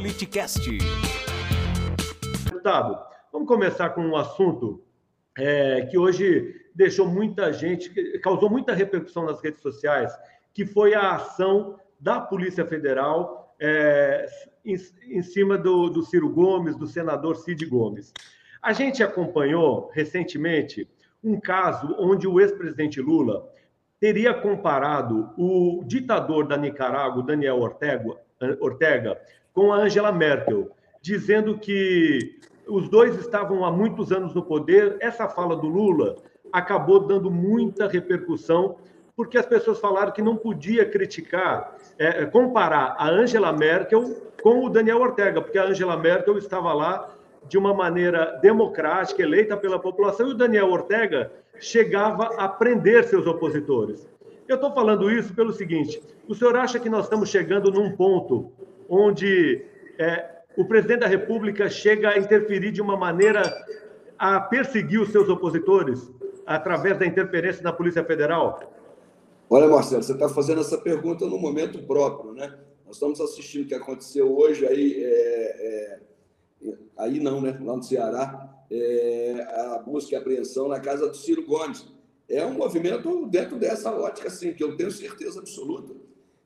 Politicast. Deputado, vamos começar com um assunto é, que hoje deixou muita gente, causou muita repercussão nas redes sociais, que foi a ação da Polícia Federal é, em, em, cima do, do Ciro Gomes, do senador Cid Gomes. A gente acompanhou recentemente um caso onde o ex-presidente Lula teria comparado o ditador da Nicarágua, Daniel Ortega, Ortega, com a Angela Merkel, dizendo que os dois estavam há muitos anos no poder. Essa fala do Lula acabou dando muita repercussão, porque as pessoas falaram que não podia criticar, é, comparar a Angela Merkel com o Daniel Ortega, porque a Angela Merkel estava lá de uma maneira democrática, eleita pela população, e o Daniel Ortega chegava a prender seus opositores. Eu estou falando isso pelo seguinte: o senhor acha que nós estamos chegando num ponto onde é, o presidente da República chega a interferir de uma maneira a perseguir os seus opositores através da interferência da Polícia Federal? Olha, Marcelo, você está fazendo essa pergunta no momento próprio, né? Nós estamos assistindo o que aconteceu hoje aí, é, é, aí não, né? Lá no Ceará, é, a busca e apreensão na casa do Ciro Gomes. É um movimento dentro dessa ótica, assim, que eu tenho certeza absoluta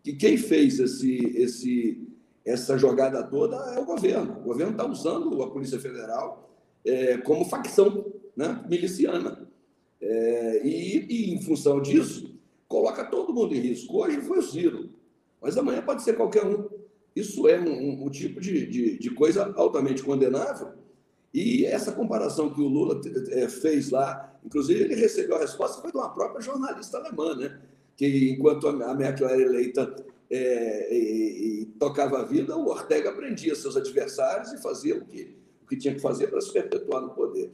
que quem fez esse, esse, essa jogada toda é o governo. O governo está usando a Polícia Federal é, como facção né, miliciana. É, e, e, em função disso, coloca todo mundo em risco. Hoje foi o Ciro, mas amanhã pode ser qualquer um. Isso é um, um, tipo de, de, de coisa altamente condenável e essa comparação que o Lula é, fez lá, inclusive ele recebeu a resposta foi de uma própria jornalista alemã, né? que enquanto a Merkel era eleita é, e, e, tocava a vida, o Ortega prendia seus adversários e fazia o que, o que tinha que fazer para se perpetuar no poder.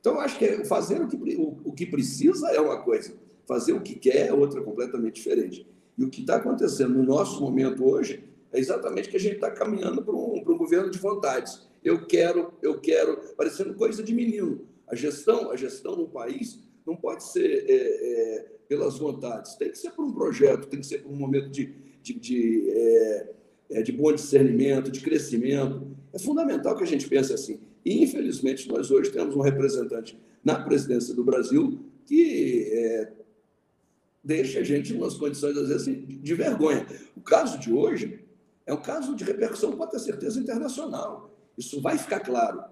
Então, acho que fazer o que, o, o que precisa é uma coisa, fazer o que quer é outra completamente diferente. E o que está acontecendo no nosso momento hoje é exatamente que a gente está caminhando para um, para um governo de vontades eu quero, eu quero, parecendo coisa de menino. A gestão, a gestão no país não pode ser é, é, pelas vontades, tem que ser por um projeto, tem que ser por um momento de, de, de, é, é, de bom discernimento, de crescimento. É fundamental que a gente pense assim. E, infelizmente, nós hoje temos um representante na presidência do Brasil que é, deixa a gente em umas condições, às vezes, de vergonha. O caso de hoje é um caso de repercussão, pode ter certeza, internacional. Isso vai ficar claro,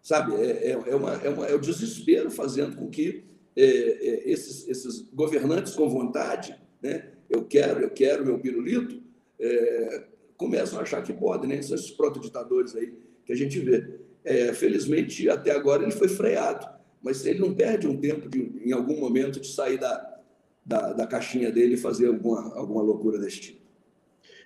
sabe? É, é, é, uma, é, uma, é o desespero fazendo com que é, é, esses, esses governantes com vontade, né? Eu quero, eu quero meu pirulito, é, começam a achar que podem, né? São esses protoditadores aí que a gente vê. É, felizmente, até agora ele foi freado, mas ele não perde um tempo de, em algum momento de sair da, da, da caixinha dele e fazer alguma, alguma loucura desse tipo.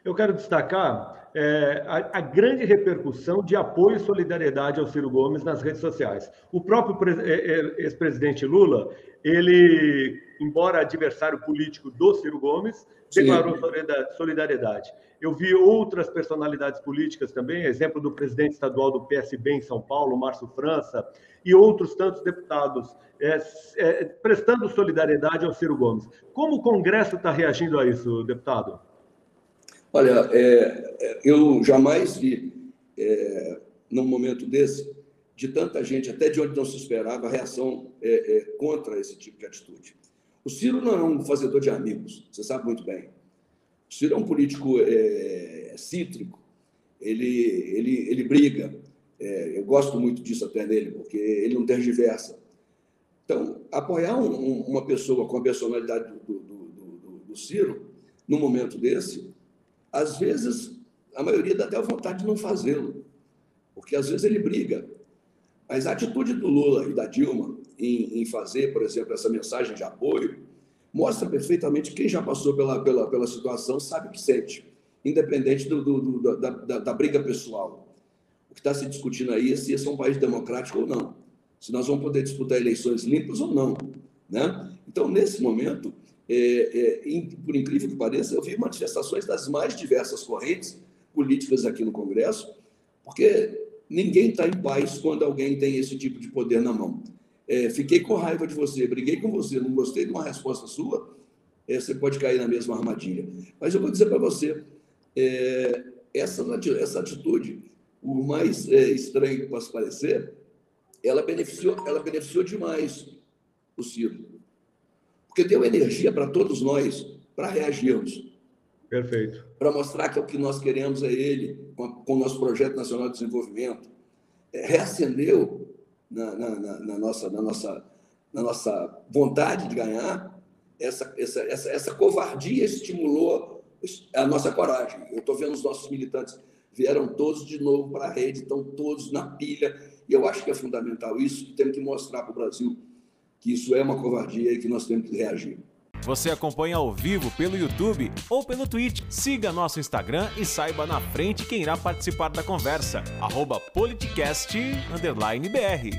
Eu quero destacar é, a, a, grande repercussão de apoio e solidariedade ao Ciro Gomes nas redes sociais. O próprio é, é, ex-presidente Lula, ele, embora adversário político do Ciro Gomes, declarou solidariedade. Eu vi outras personalidades políticas também, exemplo do presidente estadual do PSB em São Paulo, Márcio França, e outros tantos deputados, é, é, prestando solidariedade ao Ciro Gomes. Como o Congresso está reagindo a isso, deputado? Olha, é, é, eu jamais vi, é, num momento desse, de tanta gente, até de onde não se esperava, a reação é, contra esse tipo de atitude. O Ciro não é um fazedor de amigos, você sabe muito bem. O Ciro é um político é, cítrico, ele, ele, ele briga. eu gosto muito disso até nele, porque ele não tergiversa. Então, apoiar um, um, uma pessoa com a personalidade do, do, do, do Ciro, num momento desse, às vezes, a maioria dá até vontade de não fazê-lo, porque às vezes ele briga. Mas a atitude do Lula e da Dilma em, em fazer, por exemplo, essa mensagem de apoio, mostra perfeitamente quem já passou pela, pela, pela situação sabe o que sente, independente do, do, do da, da, da, briga pessoal. O que está se discutindo aí é se esse é um país democrático ou não, se nós vamos poder disputar eleições limpas ou não. Né? Então, nesse momento, é, é, por incrível que pareça, eu vi manifestações das mais diversas correntes políticas aqui no Congresso, porque ninguém está em paz quando alguém tem esse tipo de poder na mão. É, fiquei com raiva de você, briguei com você, não gostei de uma resposta sua, é, você pode cair na mesma armadilha. Mas eu vou dizer para você, é, essa, essa atitude, por mais é, estranho que possa parecer, ela beneficiou, ela beneficiou demais o Ciro. Porque deu energia para todos nós para reagirmos. Perfeito. Para mostrar que o que nós queremos é ele, com, a, com o nosso projeto nacional de desenvolvimento. É, reacendeu na, na, na, nossa, na, nossa, na nossa vontade de ganhar, essa, essa, essa, essa covardia estimulou a nossa coragem. Eu estou vendo os nossos militantes vieram todos de novo para a rede, estão todos na pilha, e eu acho que é fundamental isso, temos que mostrar para o Brasil que isso é uma covardia e que nós temos que reagir. Você acompanha ao vivo pelo YouTube ou pelo Twitch. Siga nosso Instagram e saiba na frente quem irá participar da conversa. Arroba politicast_br